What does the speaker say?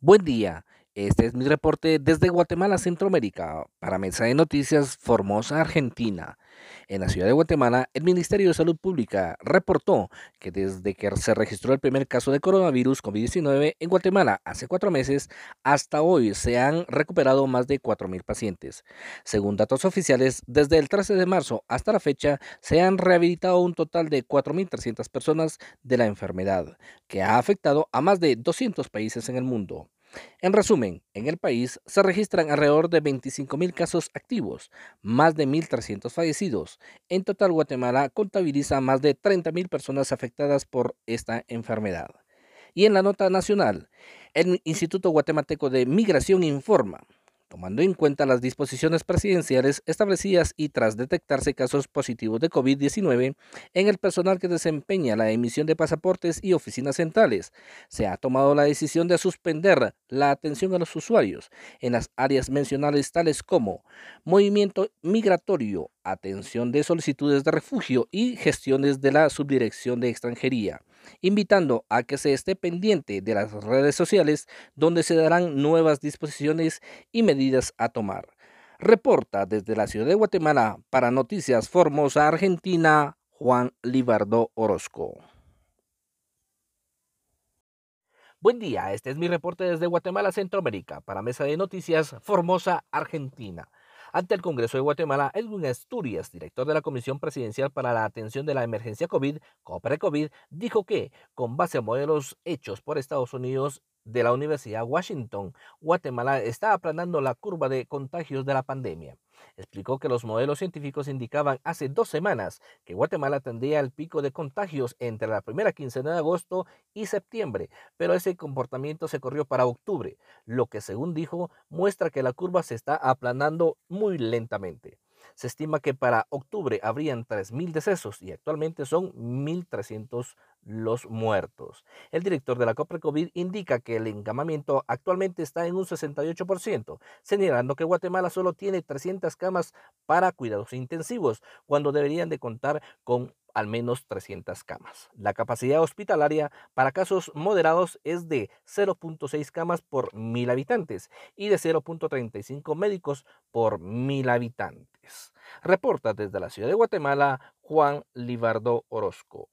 Buen día, este es mi reporte desde Guatemala, Centroamérica, para Mesa de Noticias Formosa, Argentina. En la ciudad de Guatemala, el Ministerio de Salud Pública reportó que desde que se registró el primer caso de coronavirus COVID-19 en Guatemala hace cuatro meses, hasta hoy se han recuperado más de 4.000 pacientes. Según datos oficiales, desde el 13 de marzo hasta la fecha, se han rehabilitado un total de 4.300 personas de la enfermedad, que ha afectado a más de 200 países en el mundo. En resumen, en el país se registran alrededor de 25.000 casos activos, más de 1.300 fallecidos. En total, Guatemala contabiliza más de 30.000 personas afectadas por esta enfermedad. Y en la nota nacional, el Instituto Guatemalteco de Migración informa tomando en cuenta las disposiciones presidenciales establecidas y tras detectarse casos positivos de COVID-19 en el personal que desempeña la emisión de pasaportes y oficinas centrales, se ha tomado la decisión de suspender la atención a los usuarios en las áreas mencionadas tales como movimiento migratorio, atención de solicitudes de refugio y gestiones de la Subdirección de Extranjería invitando a que se esté pendiente de las redes sociales donde se darán nuevas disposiciones y medidas a tomar. Reporta desde la ciudad de Guatemala para Noticias Formosa Argentina, Juan Libardo Orozco. Buen día, este es mi reporte desde Guatemala, Centroamérica, para Mesa de Noticias Formosa Argentina. Ante el Congreso de Guatemala, Edwin Asturias, director de la Comisión Presidencial para la Atención de la Emergencia COVID, COPRE-COVID, dijo que, con base a modelos hechos por Estados Unidos de la Universidad Washington, Guatemala está aplanando la curva de contagios de la pandemia. Explicó que los modelos científicos indicaban hace dos semanas que Guatemala tendría el pico de contagios entre la primera quincena de agosto y septiembre, pero ese comportamiento se corrió para octubre, lo que según dijo muestra que la curva se está aplanando muy lentamente. Se estima que para octubre habrían 3.000 decesos y actualmente son 1.300 los muertos. El director de la COVID indica que el encamamiento actualmente está en un 68%, señalando que Guatemala solo tiene 300 camas para cuidados intensivos, cuando deberían de contar con al menos 300 camas. La capacidad hospitalaria para casos moderados es de 0.6 camas por mil habitantes y de 0.35 médicos por mil habitantes. Reporta desde la ciudad de Guatemala Juan Libardo Orozco.